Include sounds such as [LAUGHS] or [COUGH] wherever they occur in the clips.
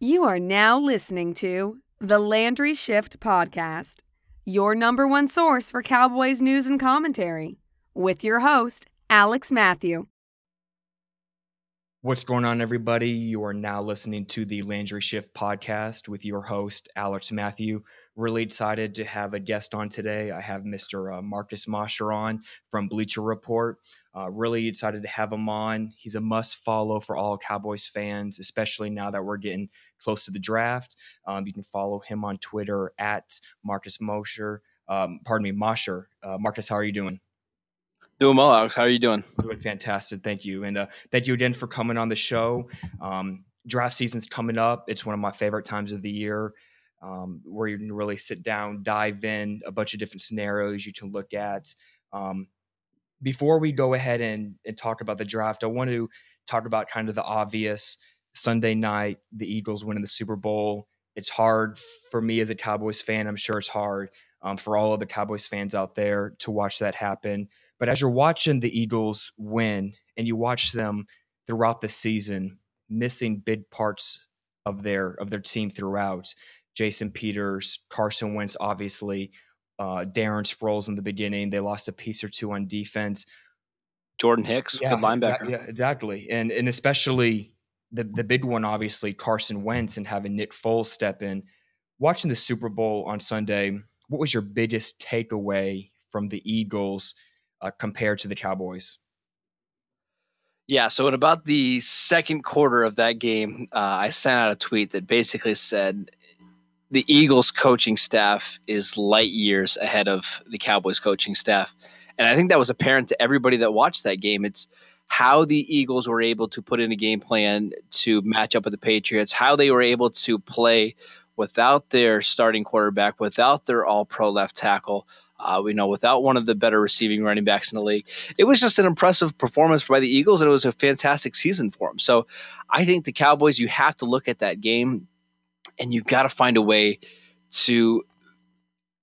You are now listening to the Landry Shift Podcast, your number one source for Cowboys news and commentary, with your host, Alex Matthew. What's going on, everybody? You are now listening to the Landry Shift Podcast with your host, Alex Matthew. Really excited to have a guest on today. I have Mr. Uh, Marcus Mosher on from Bleacher Report. Uh, really excited to have him on. He's a must follow for all Cowboys fans, especially now that we're getting close to the draft. Um, you can follow him on Twitter at Marcus Mosher. Um, pardon me, Mosher. Uh, Marcus, how are you doing? Doing well, Alex. How are you doing? Doing fantastic. Thank you. And uh, thank you again for coming on the show. Um, draft season's coming up. It's one of my favorite times of the year um, where you can really sit down, dive in, a bunch of different scenarios you can look at. Um, before we go ahead and, and talk about the draft, I want to talk about kind of the obvious Sunday night, the Eagles winning the Super Bowl. It's hard for me as a Cowboys fan. I'm sure it's hard um, for all of the Cowboys fans out there to watch that happen. But as you're watching the Eagles win and you watch them throughout the season, missing big parts of their of their team throughout, Jason Peters, Carson Wentz, obviously, uh, Darren Sproles in the beginning. They lost a piece or two on defense. Jordan Hicks, yeah, good linebacker. Exactly, yeah, exactly. And and especially the the big one, obviously, Carson Wentz and having Nick Foles step in. Watching the Super Bowl on Sunday, what was your biggest takeaway from the Eagles uh, compared to the Cowboys? Yeah, so in about the second quarter of that game, uh, I sent out a tweet that basically said the Eagles coaching staff is light years ahead of the Cowboys coaching staff. And I think that was apparent to everybody that watched that game. It's how the Eagles were able to put in a game plan to match up with the Patriots, how they were able to play without their starting quarterback, without their all pro left tackle. Uh, know without one of the better receiving running backs in the league, it was just an impressive performance by the Eagles, and it was a fantastic season for them. So, I think the Cowboys, you have to look at that game, and you've got to find a way to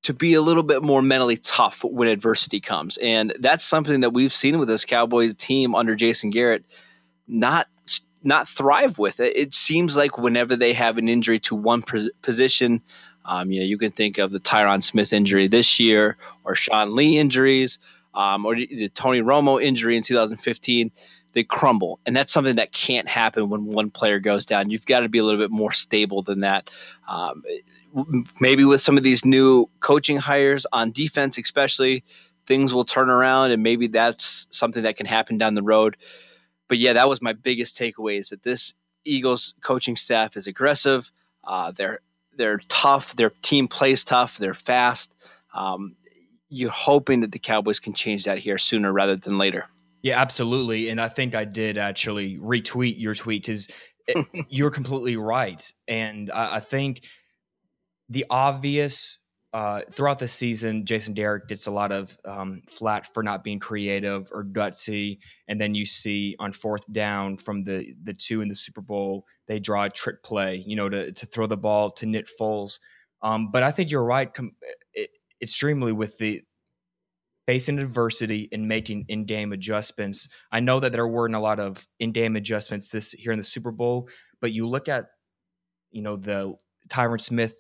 to be a little bit more mentally tough when adversity comes. And that's something that we've seen with this Cowboys team under Jason Garrett not not thrive with it. It seems like whenever they have an injury to one position, um, you know, you can think of the Tyron Smith injury this year or Sean Lee injuries um, or the Tony Romo injury in 2015 they crumble. And that's something that can't happen when one player goes down. You've got to be a little bit more stable than that. Um, maybe with some of these new coaching hires on defense, especially, things will turn around, and maybe that's something that can happen down the road. But yeah, that was my biggest takeaway: is that this Eagles coaching staff is aggressive. Uh, they're they're tough. Their team plays tough. They're fast. Um, you're hoping that the Cowboys can change that here sooner rather than later. Yeah, absolutely. And I think I did actually retweet your tweet because [LAUGHS] you're completely right. And I, I think the obvious uh, throughout the season, Jason Garrett gets a lot of um, flat for not being creative or gutsy, and then you see on fourth down from the the two in the Super Bowl, they draw a trick play, you know, to to throw the ball to Nick Foles. Um, but I think you're right, com- it, extremely with the facing adversity and making in-game adjustments. I know that there weren't a lot of in-game adjustments this here in the Super Bowl, but you look at you know the Tyron Smith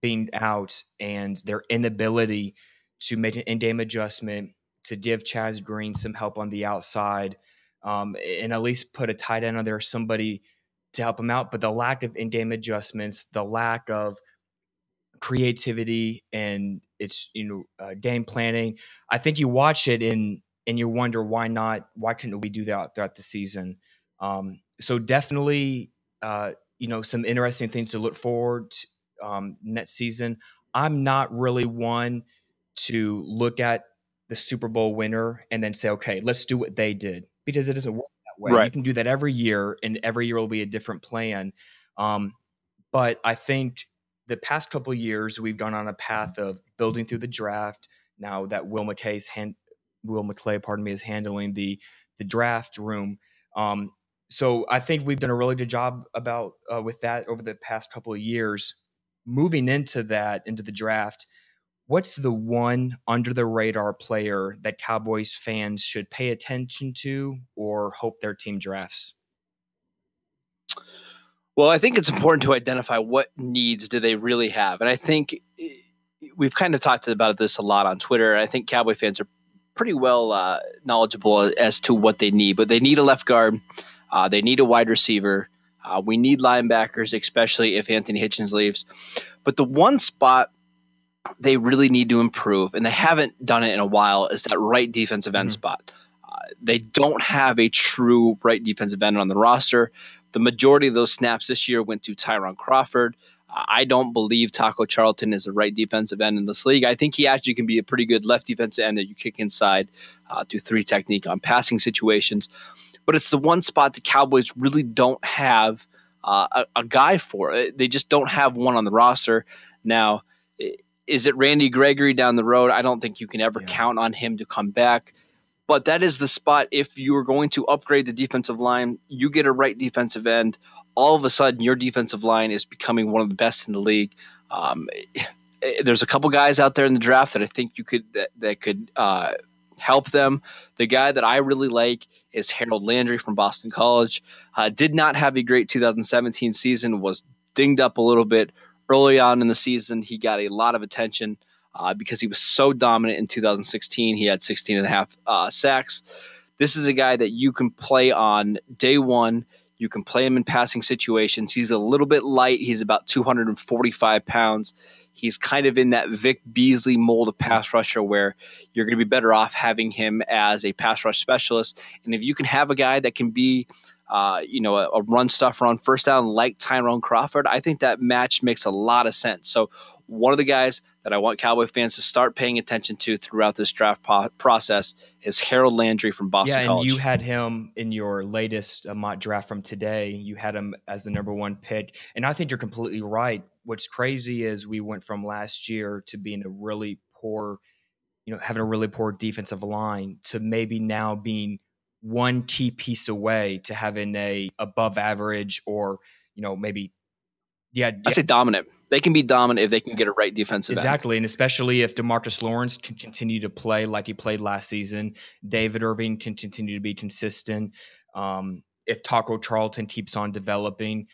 being out and their inability to make an in-game adjustment to give Chaz Green some help on the outside um, and at least put a tight end on there, somebody to help him out. But the lack of in-game adjustments, the lack of creativity and it's you know uh, game planning. I think you watch it and and you wonder why not? Why couldn't we do that throughout the season? Um, so definitely, uh, you know, some interesting things to look forward um, next season. I'm not really one to look at the Super Bowl winner and then say, okay, let's do what they did because it doesn't work that way. Right. You can do that every year, and every year will be a different plan. Um, but I think the past couple years we've gone on a path of building through the draft. Now that Will McKay's hand, Will McClay, pardon me, is handling the the draft room. Um, so I think we've done a really good job about uh, with that over the past couple of years. Moving into that into the draft, what's the one under the radar player that Cowboys fans should pay attention to or hope their team drafts? Well, I think it's important to identify what needs do they really have, and I think eh, we've kind of talked about this a lot on Twitter. I think Cowboy fans are pretty well uh, knowledgeable as to what they need, but they need a left guard, uh, they need a wide receiver, uh, we need linebackers, especially if Anthony Hitchens leaves. But the one spot they really need to improve, and they haven't done it in a while, is that right defensive end mm-hmm. spot. Uh, they don't have a true right defensive end on the roster. The majority of those snaps this year went to Tyrone Crawford. Uh, I don't believe Taco Charlton is a right defensive end in this league. I think he actually can be a pretty good left defensive end that you kick inside uh, to three technique on passing situations. But it's the one spot the Cowboys really don't have uh, a, a, guy for. They just don't have one on the roster. Now, is it Randy Gregory down the road? I don't think you can ever yeah. count on him to come back. But that is the spot. If you are going to upgrade the defensive line, you get a right defensive end. All of a sudden, your defensive line is becoming one of the best in the league. Um, there's a couple guys out there in the draft that I think you could that, that could uh, help them. The guy that I really like is Harold Landry from Boston College. Uh, did not have a great 2017 season. Was dinged up a little bit early on in the season, he got a lot of attention uh, because he was so dominant in 2016. He had 16 and a half uh, sacks. This is a guy that you can play on day one. You can play him in passing situations. He's a little bit light. He's about 245 pounds. He's kind of in that Vic Beasley mold of pass rusher where you're going to be better off having him as a pass rush specialist. And if you can have a guy that can be uh, you know, a, a, run stuffer on first down like Tyrone Crawford, I think that match makes a lot of sense. So, one of the guys that I want Cowboy fans to start paying attention to throughout this draft po- process is Harold Landry from Boston yeah, and College. you had him in your latest uh, mock draft from today. You had him as the number one pick, and I think you're completely right. What's crazy is we went from last year to being a really poor, you know, having a really poor defensive line to maybe now being one key piece away to having a above average or you know maybe yeah, I say dominant. They can be dominant if they can get a right defensive exactly, end. and especially if Demarcus Lawrence can continue to play like he played last season. David Irving can continue to be consistent. Um, if Taco Charlton keeps on developing,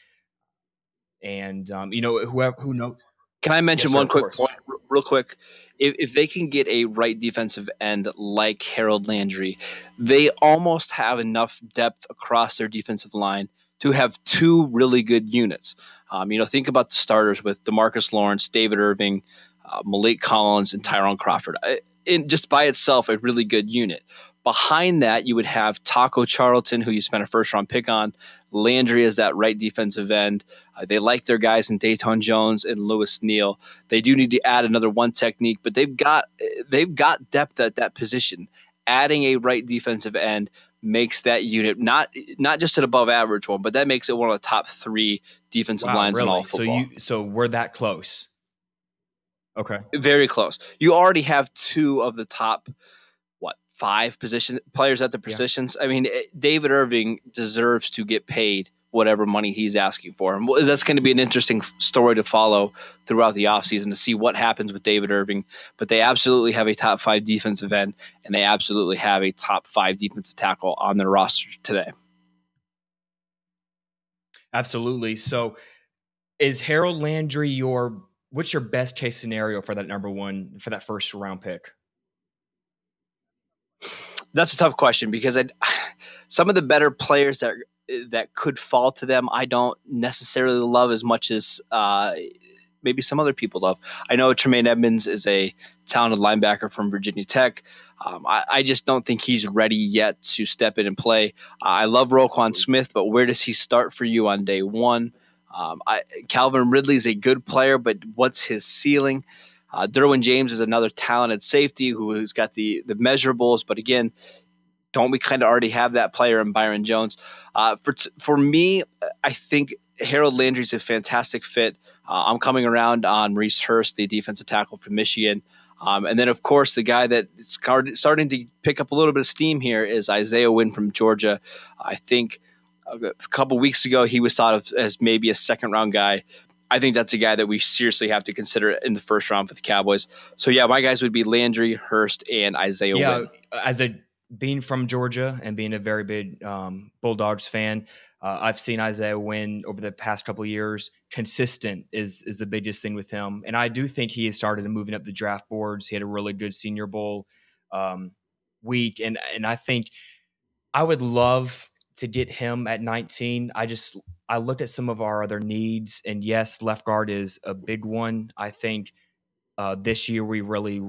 and um, you know whoever who knows. Can I mention yes, one quick point, real quick? if, if they can get a right defensive end like Harold Landry, they almost have enough depth across their defensive line to have two really good units. Um, you know, think about the starters with Demarcus Lawrence, David Irving, uh, Maliek Collins, and Tyrone Crawford. in just by itself, a really good unit. Behind that, you would have Taco Charlton, who you spent a first round pick on. Landry is that right defensive end. Uh, they like their guys in Datone Jones and Lewis Neal. They do need to add another one technique, but they've got they've got depth at that position. Adding a right defensive end makes that unit not not just an above average one, but that makes it one of the top three defensive wow, lines really? in all football. So you so we're that close. Okay, very close. You already have two of the top five position players at the positions. Yeah. I mean, eh, David Irving deserves to get paid whatever money he's asking for. And that's going to be an interesting story to follow throughout the offseason to see what happens with David Irving. But they absolutely have a top five defensive end, and they absolutely have a top five defensive tackle on their roster today. Absolutely. So is Harold Landry your what's your best case scenario for that number one for that first round pick? That's a tough question because I, [SIGHS] some of the better players that that could fall to them, I don't necessarily love as much as uh, maybe some other people love. I know Tremaine Edmunds is a talented linebacker from Virginia Tech. Um, I, I, just don't think he's ready yet to step in and play. I love Roquan Smith, but where does he start for you on day one? Um, I, Calvin Ridley is a good player, but what's his ceiling? Uh, Derwin James is another talented safety who's got the the measurables, but again, don't we kind of already have that player in Byron Jones? Uh, for for me, I think Harold Landry's a fantastic fit. Uh, I'm coming around on Maurice Hurst, the defensive tackle from Michigan. Um, and then, of course, the guy that's starting to pick up a little bit of steam here is Isaiah Wynn from Georgia. I think a couple weeks ago he was thought of as maybe a second round guy. I think that's a guy that we seriously have to consider in the first round for the Cowboys. So yeah, my guys would be Landry, Hurst, and Isaiah. Yeah, Wynn. as a being from Georgia and being a very big um, Bulldogs fan, Uh, I've seen Isaiah Wynn over the past couple years. Consistent is is the biggest thing with him, and I do think he has started moving up the draft boards. He had a really good Senior Bowl um, week, and and I think I would love to get him at 19. I just I looked at some of our other needs, and yes, left guard is a big one. I think uh, this year we really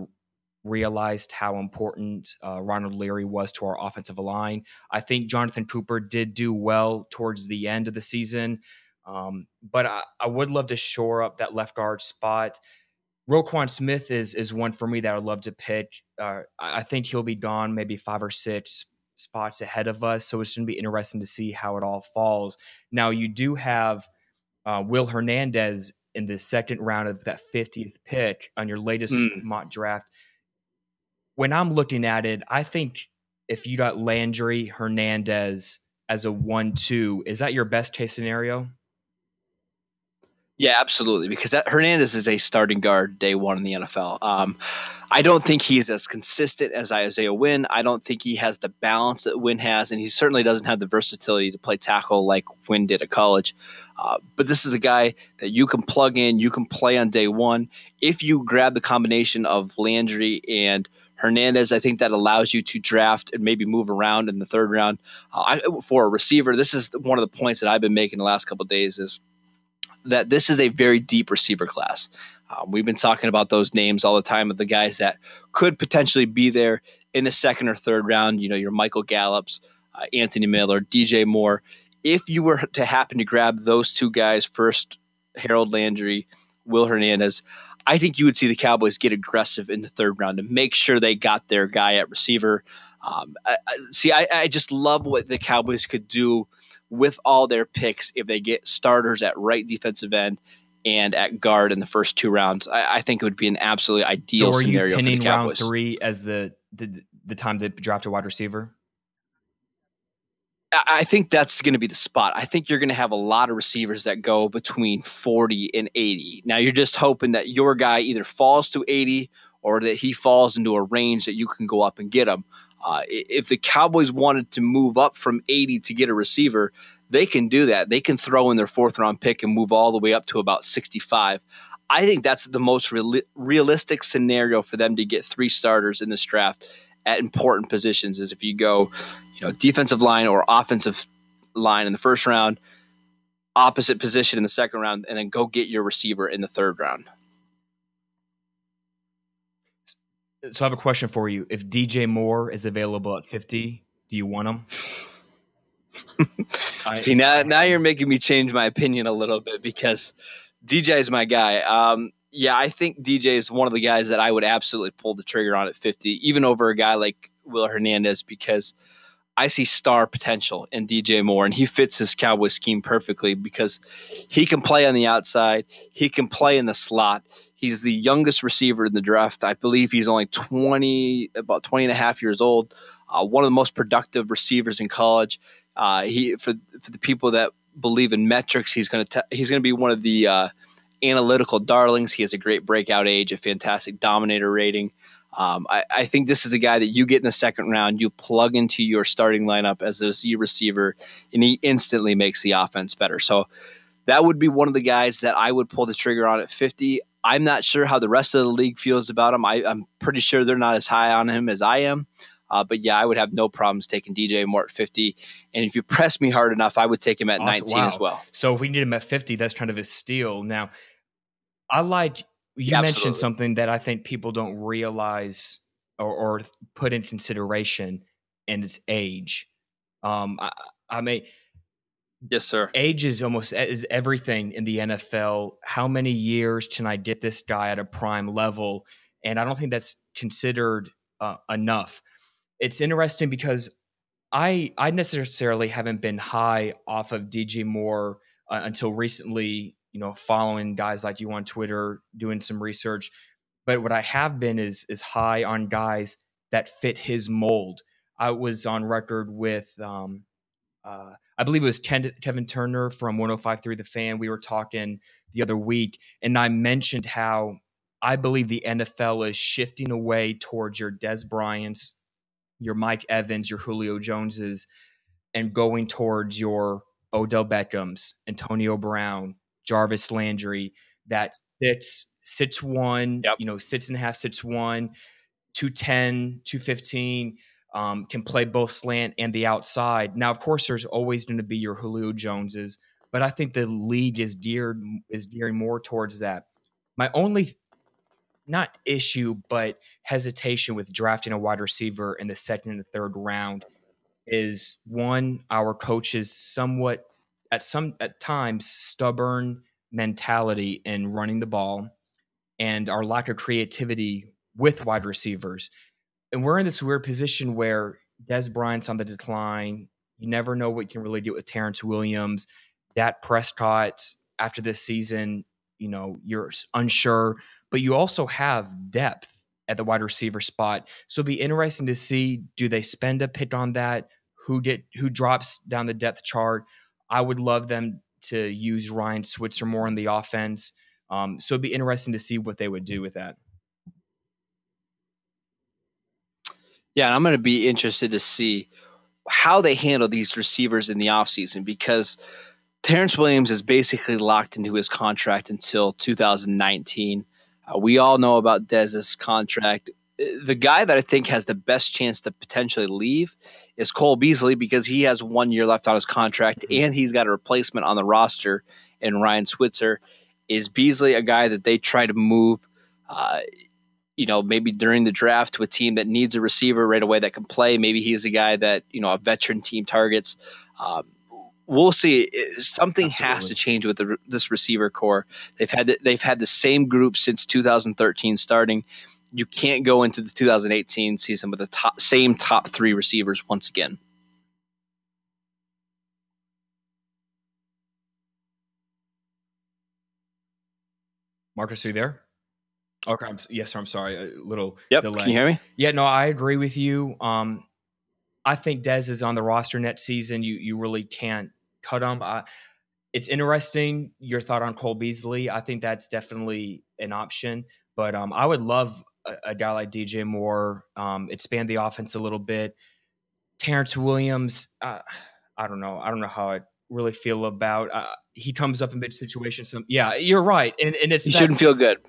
realized how important uh, Ronald Leary was to our offensive line. I think Jonathan Cooper did do well towards the end of the season, um, but I, I, would love to shore up that left guard spot. Roquan Smith is is one for me that I would love to pick. Uh, I think he'll be gone maybe five or six spots ahead of us, so it's going to be interesting to see how it all falls. Now you do have uh, Will Hernandez in the second round of that 50th pick on your latest mm. mock draft when I'm looking at it, I think if you got Landry Hernandez as a one-two, is that your best case scenario? Yeah, absolutely. Because that Hernandez is a starting guard day one in the NFL. Um, I don't think he's as consistent as Isaiah Wynn. I don't think he has the balance that Wynn has, and he certainly doesn't have the versatility to play tackle like Wynn did at college. Uh, but this is a guy that you can plug in, you can play on day one. If you grab the combination of Landry and Hernandez, I think that allows you to draft and maybe move around in the third round. Uh, I, for a receiver, this is one of the points that I've been making the last couple days is that this is a very deep receiver class. Um, we've been talking about those names all the time of the guys that could potentially be there in the second or third round. You know, your Michael Gallups, uh, Anthony Miller, DJ Moore. If you were to happen to grab those two guys first, Harold Landry, Will Hernandez, I think you would see the Cowboys get aggressive in the third round to make sure they got their guy at receiver. Um, I, I, see, I, I just love what the Cowboys could do with all their picks if they get starters at right defensive end and at guard in the first two rounds. I, I think it would be an absolutely ideal so are you scenario pinning for the round three as the, the the time to draft a wide receiver? I think that's going to be the spot. I think you're going to have a lot of receivers that go between 40 and 80. Now you're just hoping that your guy either falls to 80 or that he falls into a range that you can go up and get him. Uh, if the Cowboys wanted to move up from 80 to get a receiver, they can do that. They can throw in their fourth round pick and move all the way up to about 65. I think that's the most real- realistic scenario for them to get three starters in this draft at important positions. Is if you go you know, defensive line or offensive line in the first round, opposite position in the second round, and then go get your receiver in the third round. So I have a question for you. If DJ Moore is available at 50, do you want him? [LAUGHS] See now, now you're making me change my opinion a little bit because DJ is my guy. Um, yeah, I think DJ is one of the guys that I would absolutely pull the trigger on at 50, even over a guy like Will Hernandez, because I see star potential in DJ Moore, and he fits his Cowboy scheme perfectly because he can play on the outside, he can play in the slot. He's the youngest receiver in the draft. I believe he's only 20, about 20 and a half years old. Uh, one of the most productive receivers in college. Uh, he for for the people that believe in metrics, he's going to he's going to be one of the uh, analytical darlings. He has a great breakout age, a fantastic dominator rating. Um, I, I, think this is a guy that you get in the second round, you plug into your starting lineup as a Z receiver, and he instantly makes the offense better. So that would be one of the guys that I would pull the trigger on at 50. I'm not sure how the rest of the league feels about him. I, am pretty sure they're not as high on him as I am. Uh, but yeah, I would have no problems taking DJ Moore at 50. And if you [LAUGHS] press me hard enough, I would take him at awesome. 19 wow. as well. So if we need him at 50, that's kind of a steal. Now, I like you yeah, mentioned something that I think people don't realize or, or put in consideration, and it's age. Um, I, I mean, yes, sir. Age is almost is everything in the NFL. How many years can I get this guy at a prime level? And I don't think that's considered uh, enough. It's interesting because I I necessarily haven't been high off of DJ Moore uh, until recently you know, following guys like you on Twitter, doing some research. But what I have been is is high on guys that fit his mold. I was on record with, um, uh, I believe it was Ken, Kevin Turner from 105.3 The Fan. We were talking the other week, and I mentioned how I believe the NFL is shifting away towards your Dez Bryant's, your Mike Evans, your Julio Joneses, and going towards your Odell Beckham's, Antonio Brown, Jarvis Landry that sits sits one, yep. you know, sits and a half, sits one, 210, 215, um, can play both slant and the outside. Now, of course, there's always going to be your Julio Joneses, but I think the league is geared is gearing more towards that. My only not issue, but hesitation with drafting a wide receiver in the second and the third round is one, our coaches somewhat at some at times stubborn mentality in running the ball and our lack of creativity with wide receivers. And we're in this weird position where Dez Bryant's on the decline. You never know what you can really do with Terrance Williams. Dak Prescott after this season, you know, you're unsure, but you also have depth at the wide receiver spot. So it'll be interesting to see do they spend a pick on that? Who get who drops down the depth chart? I would love them to use Ryan Switzer more on the offense. Um, so it'd be interesting to see what they would do with that. Yeah, and I'm going to be interested to see how they handle these receivers in the offseason because Terrance Williams is basically locked into his contract until 2019. Uh, we all know about Dez's contract. The guy that I think has the best chance to potentially leave is Cole Beasley because he has one year left on his contract mm-hmm. and he's got a replacement on the roster in Ryan Switzer. Is Beasley a guy that they try to move? Uh, you know, maybe during the draft to a team that needs a receiver right away that can play. Maybe he's a guy that you know a veteran team targets. Um, we'll see. Something Absolutely. has to change with the, this receiver corps. They've had the, they've had the same group since 2013 starting. You can't go into the 2018 season with the top, same top three receivers once again. Marcus, are you there? Okay. I'm, yes, sir. I'm sorry. A little yep. delay. Can you hear me? Yeah. No, I agree with you. Um, I think Dez is on the roster next season. You you really can't cut him. Uh, it's interesting your thought on Cole Beasley. I think that's definitely an option. But um, I would love a, a, guy like DJ Moore. Um, expand the offense a little bit. Terrance Williams. Uh, I don't know. I don't know how I really feel about. Uh, he comes up in big situations. So, yeah, you're right, and and it's you shouldn't feel good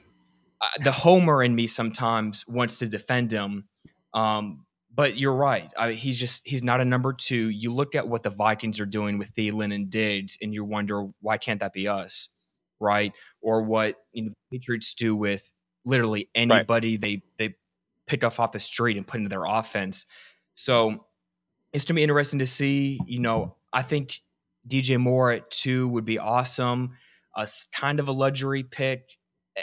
uh, the homer in me sometimes wants to defend him. Um, but you're right. I, he's just he's not a number two. You look at what the Vikings are doing with Thielen and Diggs, and you wonder why can't that be us, right? Or what you know the Patriots do with literally anybody right. they they pick off off the street and put into their offense. So it's gonna be interesting to see. You know, I think DJ Moore at two would be awesome. A kind of a luxury pick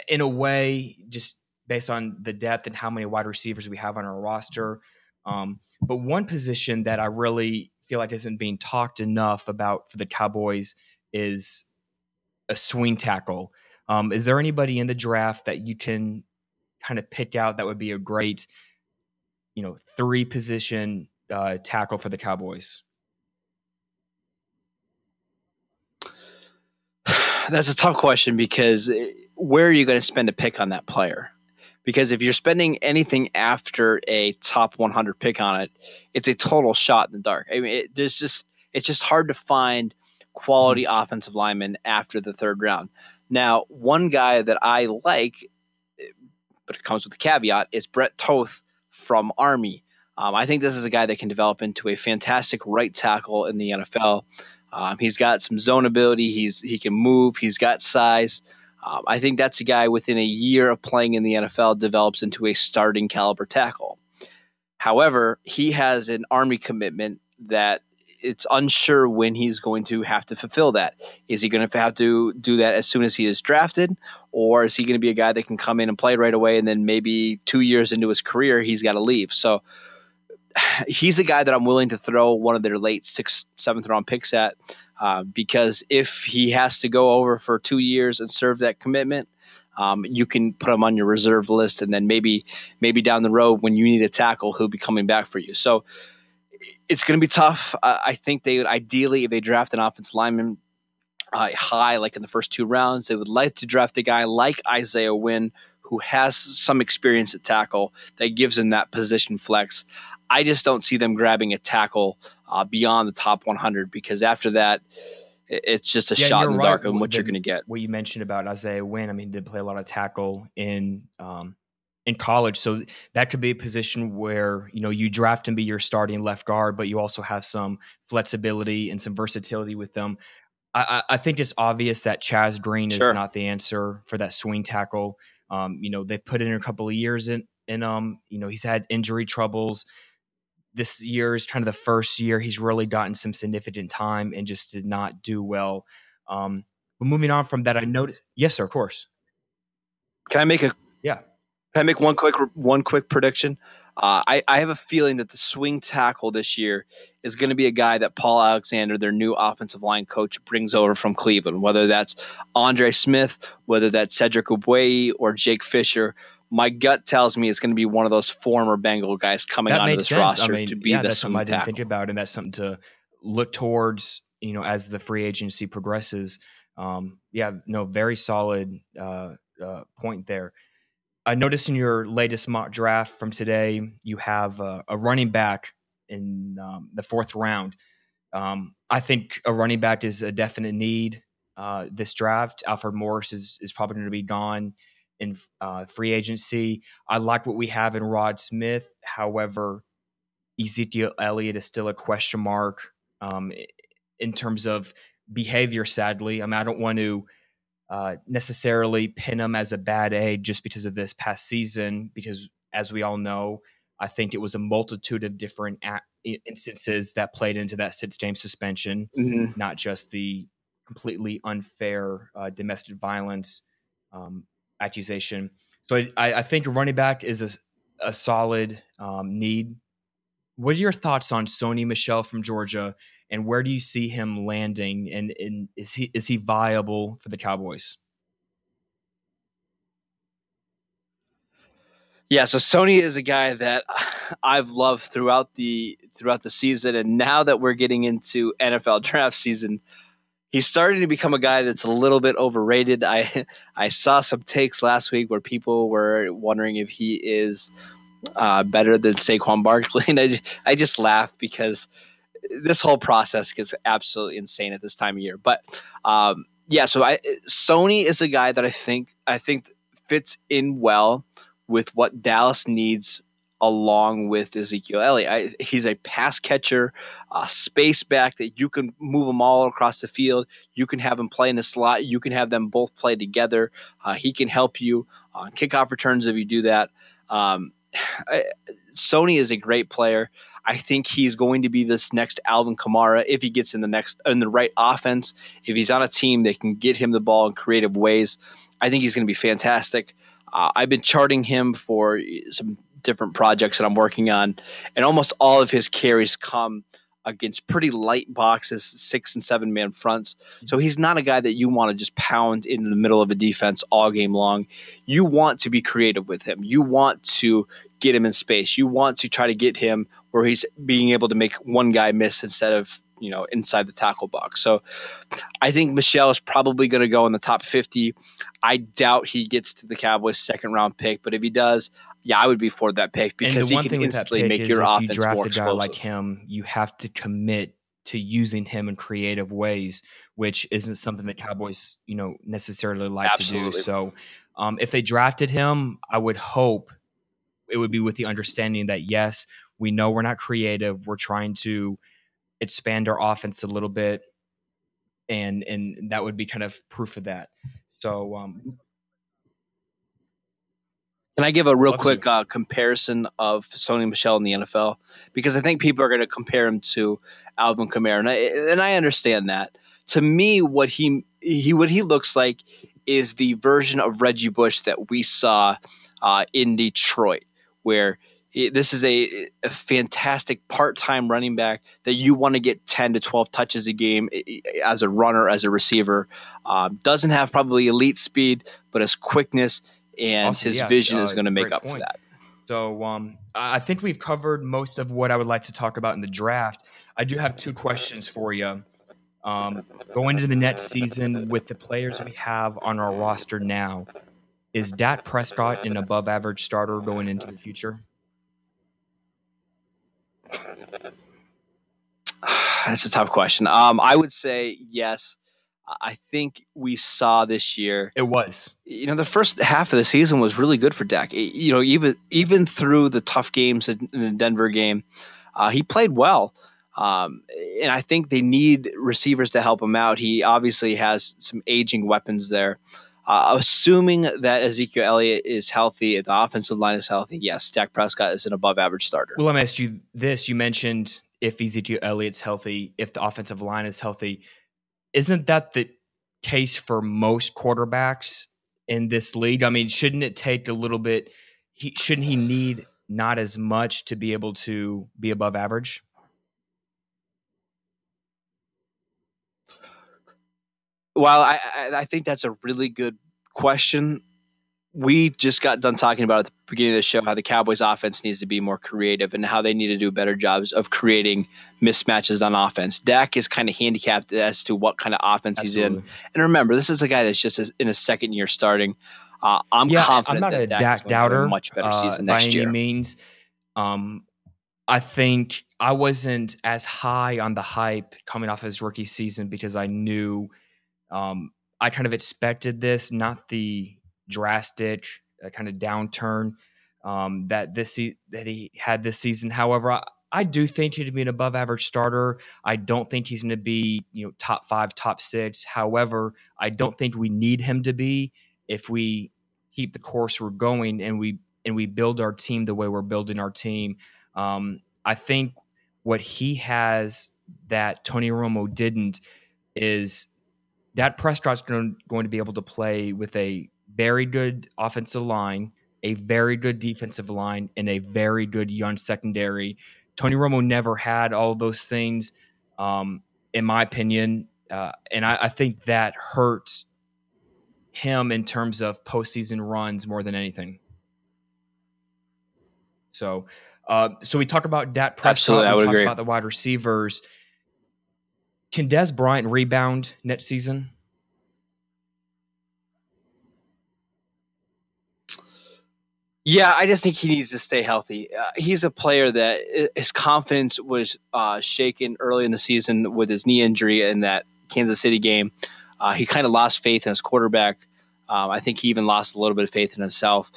in a way, just based on the depth and how many wide receivers we have on our roster. Um, but one position that I really feel like isn't being talked enough about for the Cowboys is a swing tackle. Um, is there anybody in the draft that you can kind of pick out that would be a great, you know, three position uh, tackle for the Cowboys? [SIGHS] That's a tough question because where are you going to spend a pick on that player? Because if you're spending anything after a top 100 pick on it, it's a total shot in the dark. I mean, it, there's just it's just hard to find quality mm-hmm. offensive linemen after the third round. Now, one guy that I like, but it comes with a caveat, is Brett Toth from Army. Um, I think this is a guy that can develop into a fantastic right tackle in the NFL. Um, he's got some zone ability. He's he can move. He's got size. Um, I think that's a guy within a year of playing in the NFL develops into a starting caliber tackle. However, he has an army commitment that it's unsure when he's going to have to fulfill that. Is he going to have to do that as soon as he is drafted, or is he going to be a guy that can come in and play right away, and then maybe two years into his career he's got to leave? So [SIGHS] he's a guy that I'm willing to throw one of their late sixth, seventh round picks at uh, because if he has to go over for two years and serve that commitment, um, you can put him on your reserve list, and then maybe maybe down the road when you need a tackle, he'll be coming back for you. So it's going to be tough. I think they would ideally, if they draft an offensive lineman uh, high, like in the first two rounds, they would like to draft a guy like Isaiah Wynn, who has some experience at tackle that gives him that position flex. I just don't see them grabbing a tackle uh, beyond the top 100 because after that, it's just a yeah, shot in the right. dark on what the, you're going to get. What you mentioned about Isaiah Wynn, I mean, did play a lot of tackle in um, in college, so that could be a position where you know you draft and be your starting left guard, but you also have some flexibility and some versatility with them. I, I think it's obvious that Chaz Green is sure. not the answer for that swing tackle. Um, you know, they've put in a couple of years in, and um, you know, he's had injury troubles this year is kind of the first year he's really gotten some significant time and just did not do well. Um, but moving on from that, I noticed. Yes, sir. Of course. Can I make a? Yeah. Can I make one quick one quick prediction? Uh, I, I have a feeling that the swing tackle this year is going to be a guy that Paul Alexander, their new offensive line coach, brings over from Cleveland. Whether that's Andre Smith, whether that's Cedric Ogbuehi or Jake Fisher, my gut tells me it's going to be one of those former Bengal guys coming that onto this sense. roster I mean, to be yeah, the that's something I didn't think about, and that's something to look towards. You know, as the free agency progresses. Um, yeah, no, very solid uh, uh, point there. I noticed in your latest mock draft from today, you have a running back in um, the fourth round. Um, I think a running back is a definite need uh, this draft. Alfred Morris is, is probably going to be gone in uh, free agency. I like what we have in Rod Smith. However, Ezekiel Elliott is still a question mark um, in terms of behavior, sadly. I mean, I don't want to uh, necessarily pin him as a bad egg just because of this past season, because as we all know, I think it was a multitude of different a- instances that played into that six game suspension, mm-hmm. not just the completely unfair uh, domestic violence um, accusation. So I, I think running back is a, a solid um, need. What are your thoughts on Sony Michel from Georgia, and where do you see him landing? And, and is he is he viable for the Cowboys? Yeah, so Sony is a guy that I've loved throughout the throughout the season, and now that we're getting into NFL draft season, he's starting to become a guy that's a little bit overrated. I [LAUGHS] I saw some takes last week where people were wondering if he is uh, better than Saquon Barkley, [LAUGHS] and I I just laugh because this whole process gets absolutely insane at this time of year. But um, yeah, so I Sony is a guy that I think I think fits in well with what Dallas needs along with Ezekiel Elliott. I, he's a pass catcher, a space back that you can move them all across the field. You can have him play in the slot. You can have them both play together. Uh, he can help you on kickoff returns if you do that. Um, [SIGHS] I, Sony is a great player. I think he's going to be this next Alvin Kamara if he gets in the next in the right offense. If he's on a team that can get him the ball in creative ways, I think he's going to be fantastic. Uh, I've been charting him for some different projects that I'm working on, and almost all of his carries come against pretty light boxes, six and seven man fronts. So he's not a guy that you want to just pound in the middle of a defense all game long. You want to be creative with him. You want to get him in space. You want to try to get him where he's being able to make one guy miss instead of you know inside the tackle box. So I think Michel is probably going to go in the top 50. I doubt he gets to the Cowboys second round pick, but if he does, yeah, I would be for that pick because he can instantly make your offense you draft more a guy like him, you have to commit to using him in creative ways, which isn't something that Cowboys, you know, necessarily like Absolutely. to do. So, um, if they drafted him, I would hope it would be with the understanding that yes, we know we're not creative. We're trying to expand our offense a little bit, and and that would be kind of proof of that. So, um, can I give a real quick uh, comparison of Sony Michel in the NFL? Because I think people are going to compare him to Alvin Kamara, and I, and I understand that. To me, what he he what he looks like is the version of Reggie Bush that we saw uh, in Detroit, where this is a, a fantastic part-time running back that you want to get 10 to 12 touches a game as a runner as a receiver um, doesn't have probably elite speed but his quickness and awesome. his yeah, vision uh, is going to make up point. for that. So um, I think we've covered most of what I would like to talk about in the draft. I do have two questions for you. Um, going into the next season with the players we have on our roster now, is Dak Prescott an above average starter going into the future? [SIGHS] That's a tough question. Um, I would say yes. I think we saw this year. It was. You know, the first half of the season was really good for Dak. You know, even even through the tough games in the Denver game, uh, he played well. Um, and I think they need receivers to help him out. He obviously has some aging weapons there. Uh, assuming that Ezekiel Elliott is healthy, the offensive line is healthy, yes, Dak Prescott is an above average starter. Well, let me ask you this. You mentioned if Ezekiel Elliott's healthy, if the offensive line is healthy. Isn't that the case for most quarterbacks in this league? I mean, shouldn't it take a little bit? He, shouldn't he need not as much to be able to be above average? Well, I, I think that's a really good question. We just got done talking about at the beginning of the show how the Cowboys offense needs to be more creative and how they need to do better jobs of creating mismatches on offense. Dak is kind of handicapped as to what kind of offense Absolutely. he's in. And remember, this is a guy that's just in a second year starting. Uh, I'm yeah, confident I'm not a Dak, Dak doubter. A much better season uh, next by year. any means. Um, I think I wasn't as high on the hype coming off his rookie season because I knew – um, I kind of expected this, not the drastic uh, kind of downturn um, that this se- that he had this season. However, I, I do think he'd be an above average starter. I don't think he's going to be you know top five, top six. However, I don't think we need him to be if we keep the course we're going and we and we build our team the way we're building our team. Um, I think what he has that Tony Romo didn't is that Prescott's going, going to be able to play with a very good offensive line, a very good defensive line, and a very good young secondary. Tony Romo never had all of those things, um, in my opinion, uh, and I, I, think that hurt him in terms of postseason runs more than anything. So, uh, so we talk about Dak Prescott. Absolutely, I would we talked agree. about the wide receivers. Can Dez Bryant rebound next season? Yeah, I just think he needs to stay healthy. Uh, he's a player that his confidence was uh, shaken early in the season with his knee injury in that Kansas City game. Uh, he kind of lost faith in his quarterback. Um, I think he even lost a little bit of faith in himself.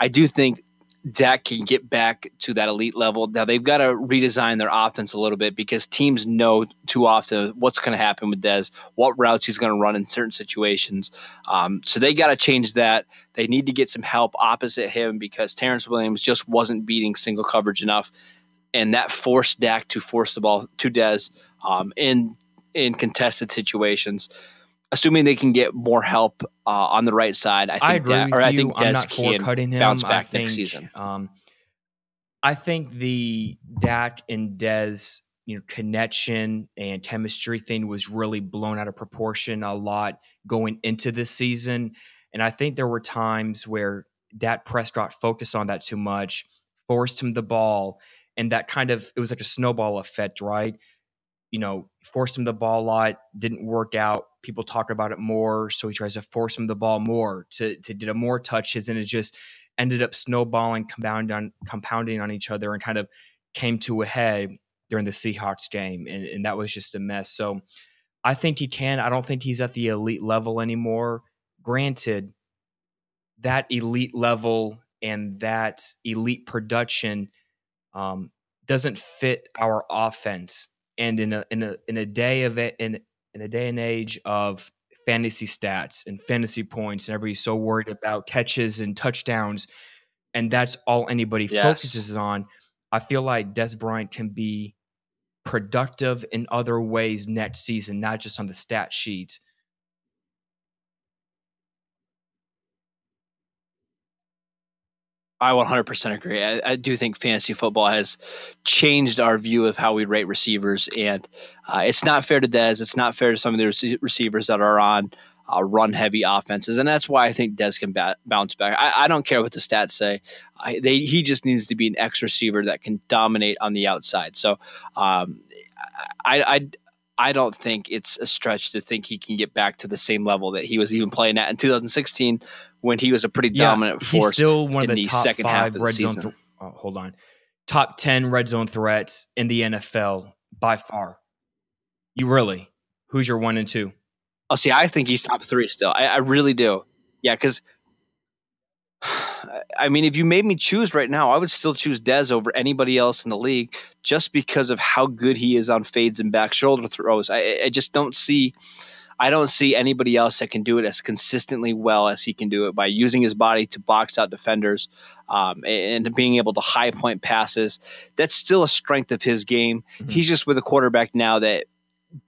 I do think Dak can get back to that elite level. Now they've got to redesign their offense a little bit because teams know too often what's going to happen with Dez, what routes he's going to run in certain situations. Um, so they got to change that. They need to get some help opposite him because Terrance Williams just wasn't beating single coverage enough, and that forced Dak to force the ball to Dez um, in in contested situations assuming they can get more help uh, on the right side, I think I agree that, or. I think I'm not can cutting him. bounce back I think, next season. Um, I think the Dak and Dez you know connection and chemistry thing was really blown out of proportion a lot going into this season, and I think there were times where Dak Prescott focused on that too much, forced him the ball, and that kind of it was like a snowball effect, right? you know, forced him the ball a lot, didn't work out. People talk about it more, so he tries to force him the ball more to to get more touches, and it just ended up snowballing, compounding on compounding on each other, and kind of came to a head during the Seahawks game, and, and that was just a mess. So I think he can. I don't think he's at the elite level anymore. Granted, that elite level and that elite production um, doesn't fit our offense and in a in a in a day of it in in a day and age of fantasy stats and fantasy points and everybody's so worried about catches and touchdowns and that's all anybody yes. focuses on i feel like dez bryant can be productive in other ways next season not just on the stat sheet I 100% agree. I, I, do think fantasy football has changed our view of how we rate receivers, and uh, it's not fair to Dez. It's not fair to some of the receivers that are on uh, run heavy offenses, and that's why I think Dez can ba- bounce back. I, I, don't care what the stats say. I, they, he just needs to be an X receiver that can dominate on the outside. So um, I I don't think it's a stretch to think he can get back to the same level that he was even playing at in 2016 when he was a pretty yeah, dominant force. He's still one of the, the top second five red zone. Th- oh, hold on, top ten red zone threats in the NFL by far. You really? Who's your one and two? Oh, see, I think he's top three still. I, I really do. Yeah, because [SIGHS] I mean, if you made me choose right now, I would still choose Dez over anybody else in the league just because of how good he is on fades and back shoulder throws. I, I just don't see. I don't see anybody else that can do it as consistently well as he can do it by using his body to box out defenders um, and being able to high point passes. That's still a strength of his game. Mm-hmm. He's just with a quarterback now that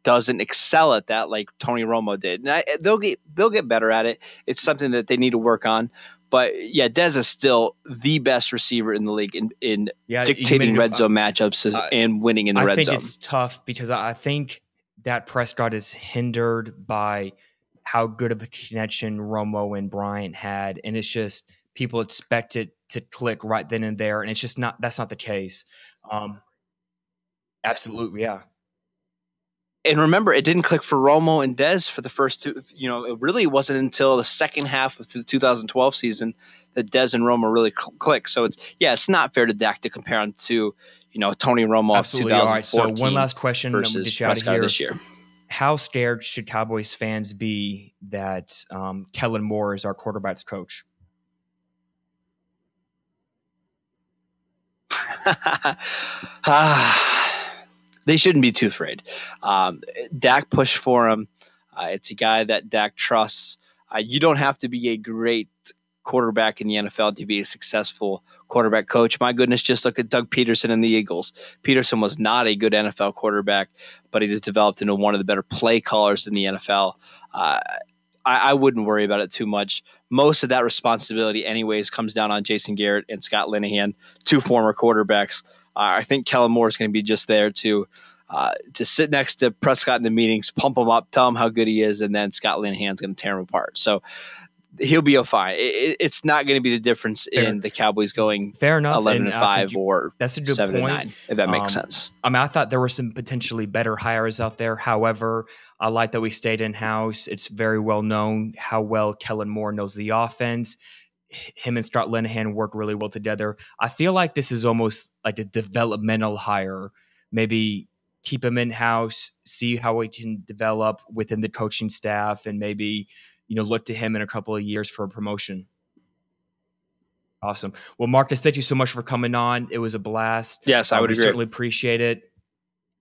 doesn't excel at that like Tony Romo did. And I, they'll get they'll get better at it. It's something that they need to work on. But yeah, Dez is still the best receiver in the league in, in yeah, dictating red zone matchups uh, and winning in the I red zone. I think it's tough because I think that Prescott is hindered by how good of a connection Romo and Bryant had, and it's just people expect it to click right then and there, and it's just not. That's not the case. Um, absolutely, yeah and remember, it didn't click for Romo and Dez for the first two. You know, it really wasn't until the second half of the 2012 season that Dez and Romo really cl- clicked. So it's yeah, it's not fair to Dak to compare them to you know Tony Romo Absolutely. of 2014. All right, so one last question versus Prescott this year. How scared should Cowboys fans be that um, Kellen Moore is our quarterbacks coach? ah [LAUGHS] they shouldn't be too afraid. Um, Dak pushed for him. Uh, it's a guy that Dak trusts. Uh, you don't have to be a great quarterback in the NFL to be a successful quarterback coach. My goodness, just look at Doug Pederson and the Eagles. Pederson was not a good NFL quarterback, but he just developed into one of the better play callers in the NFL. Uh, I, I, wouldn't worry about it too much. Most of that responsibility, anyways, comes down on Jason Garrett and Scott Linehan, two former quarterbacks. Uh, I think Kellen Moore is going to be just there to uh, to sit next to Prescott in the meetings, pump him up, tell him how good he is, and then Scott Linehan's going to tear him apart. So he'll be a fine. It, it's not going to be the difference Fair. in the Cowboys going Fair enough. eleven and, and five you, or that's a good seven point. nine, if that makes um, sense. I mean, I thought there were some potentially better hires out there. However, I like that we stayed in house. It's very well known how well Kellen Moore knows the offense him and Scott Linehan work really well together. I feel like this is almost like a developmental hire. Maybe keep him in house, see how he can develop within the coaching staff, and maybe you know look to him in a couple of years for a promotion. Awesome. Well, Marcus, thank you so much for coming on. It was a blast. Yes, I uh, would agree. certainly appreciate it.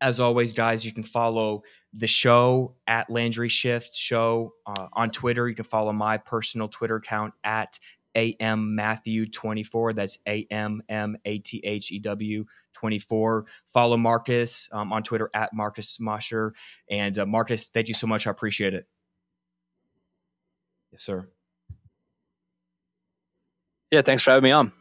As always, guys, you can follow the show at Landry Shift Show uh, on Twitter. You can follow my personal Twitter account at AM Matthew 24. That's A M M A T H E W 24. Follow Marcus um, on Twitter at Marcus Mosher. And uh, Marcus, thank you so much. I appreciate it. Yes, sir. Yeah, thanks for having me on.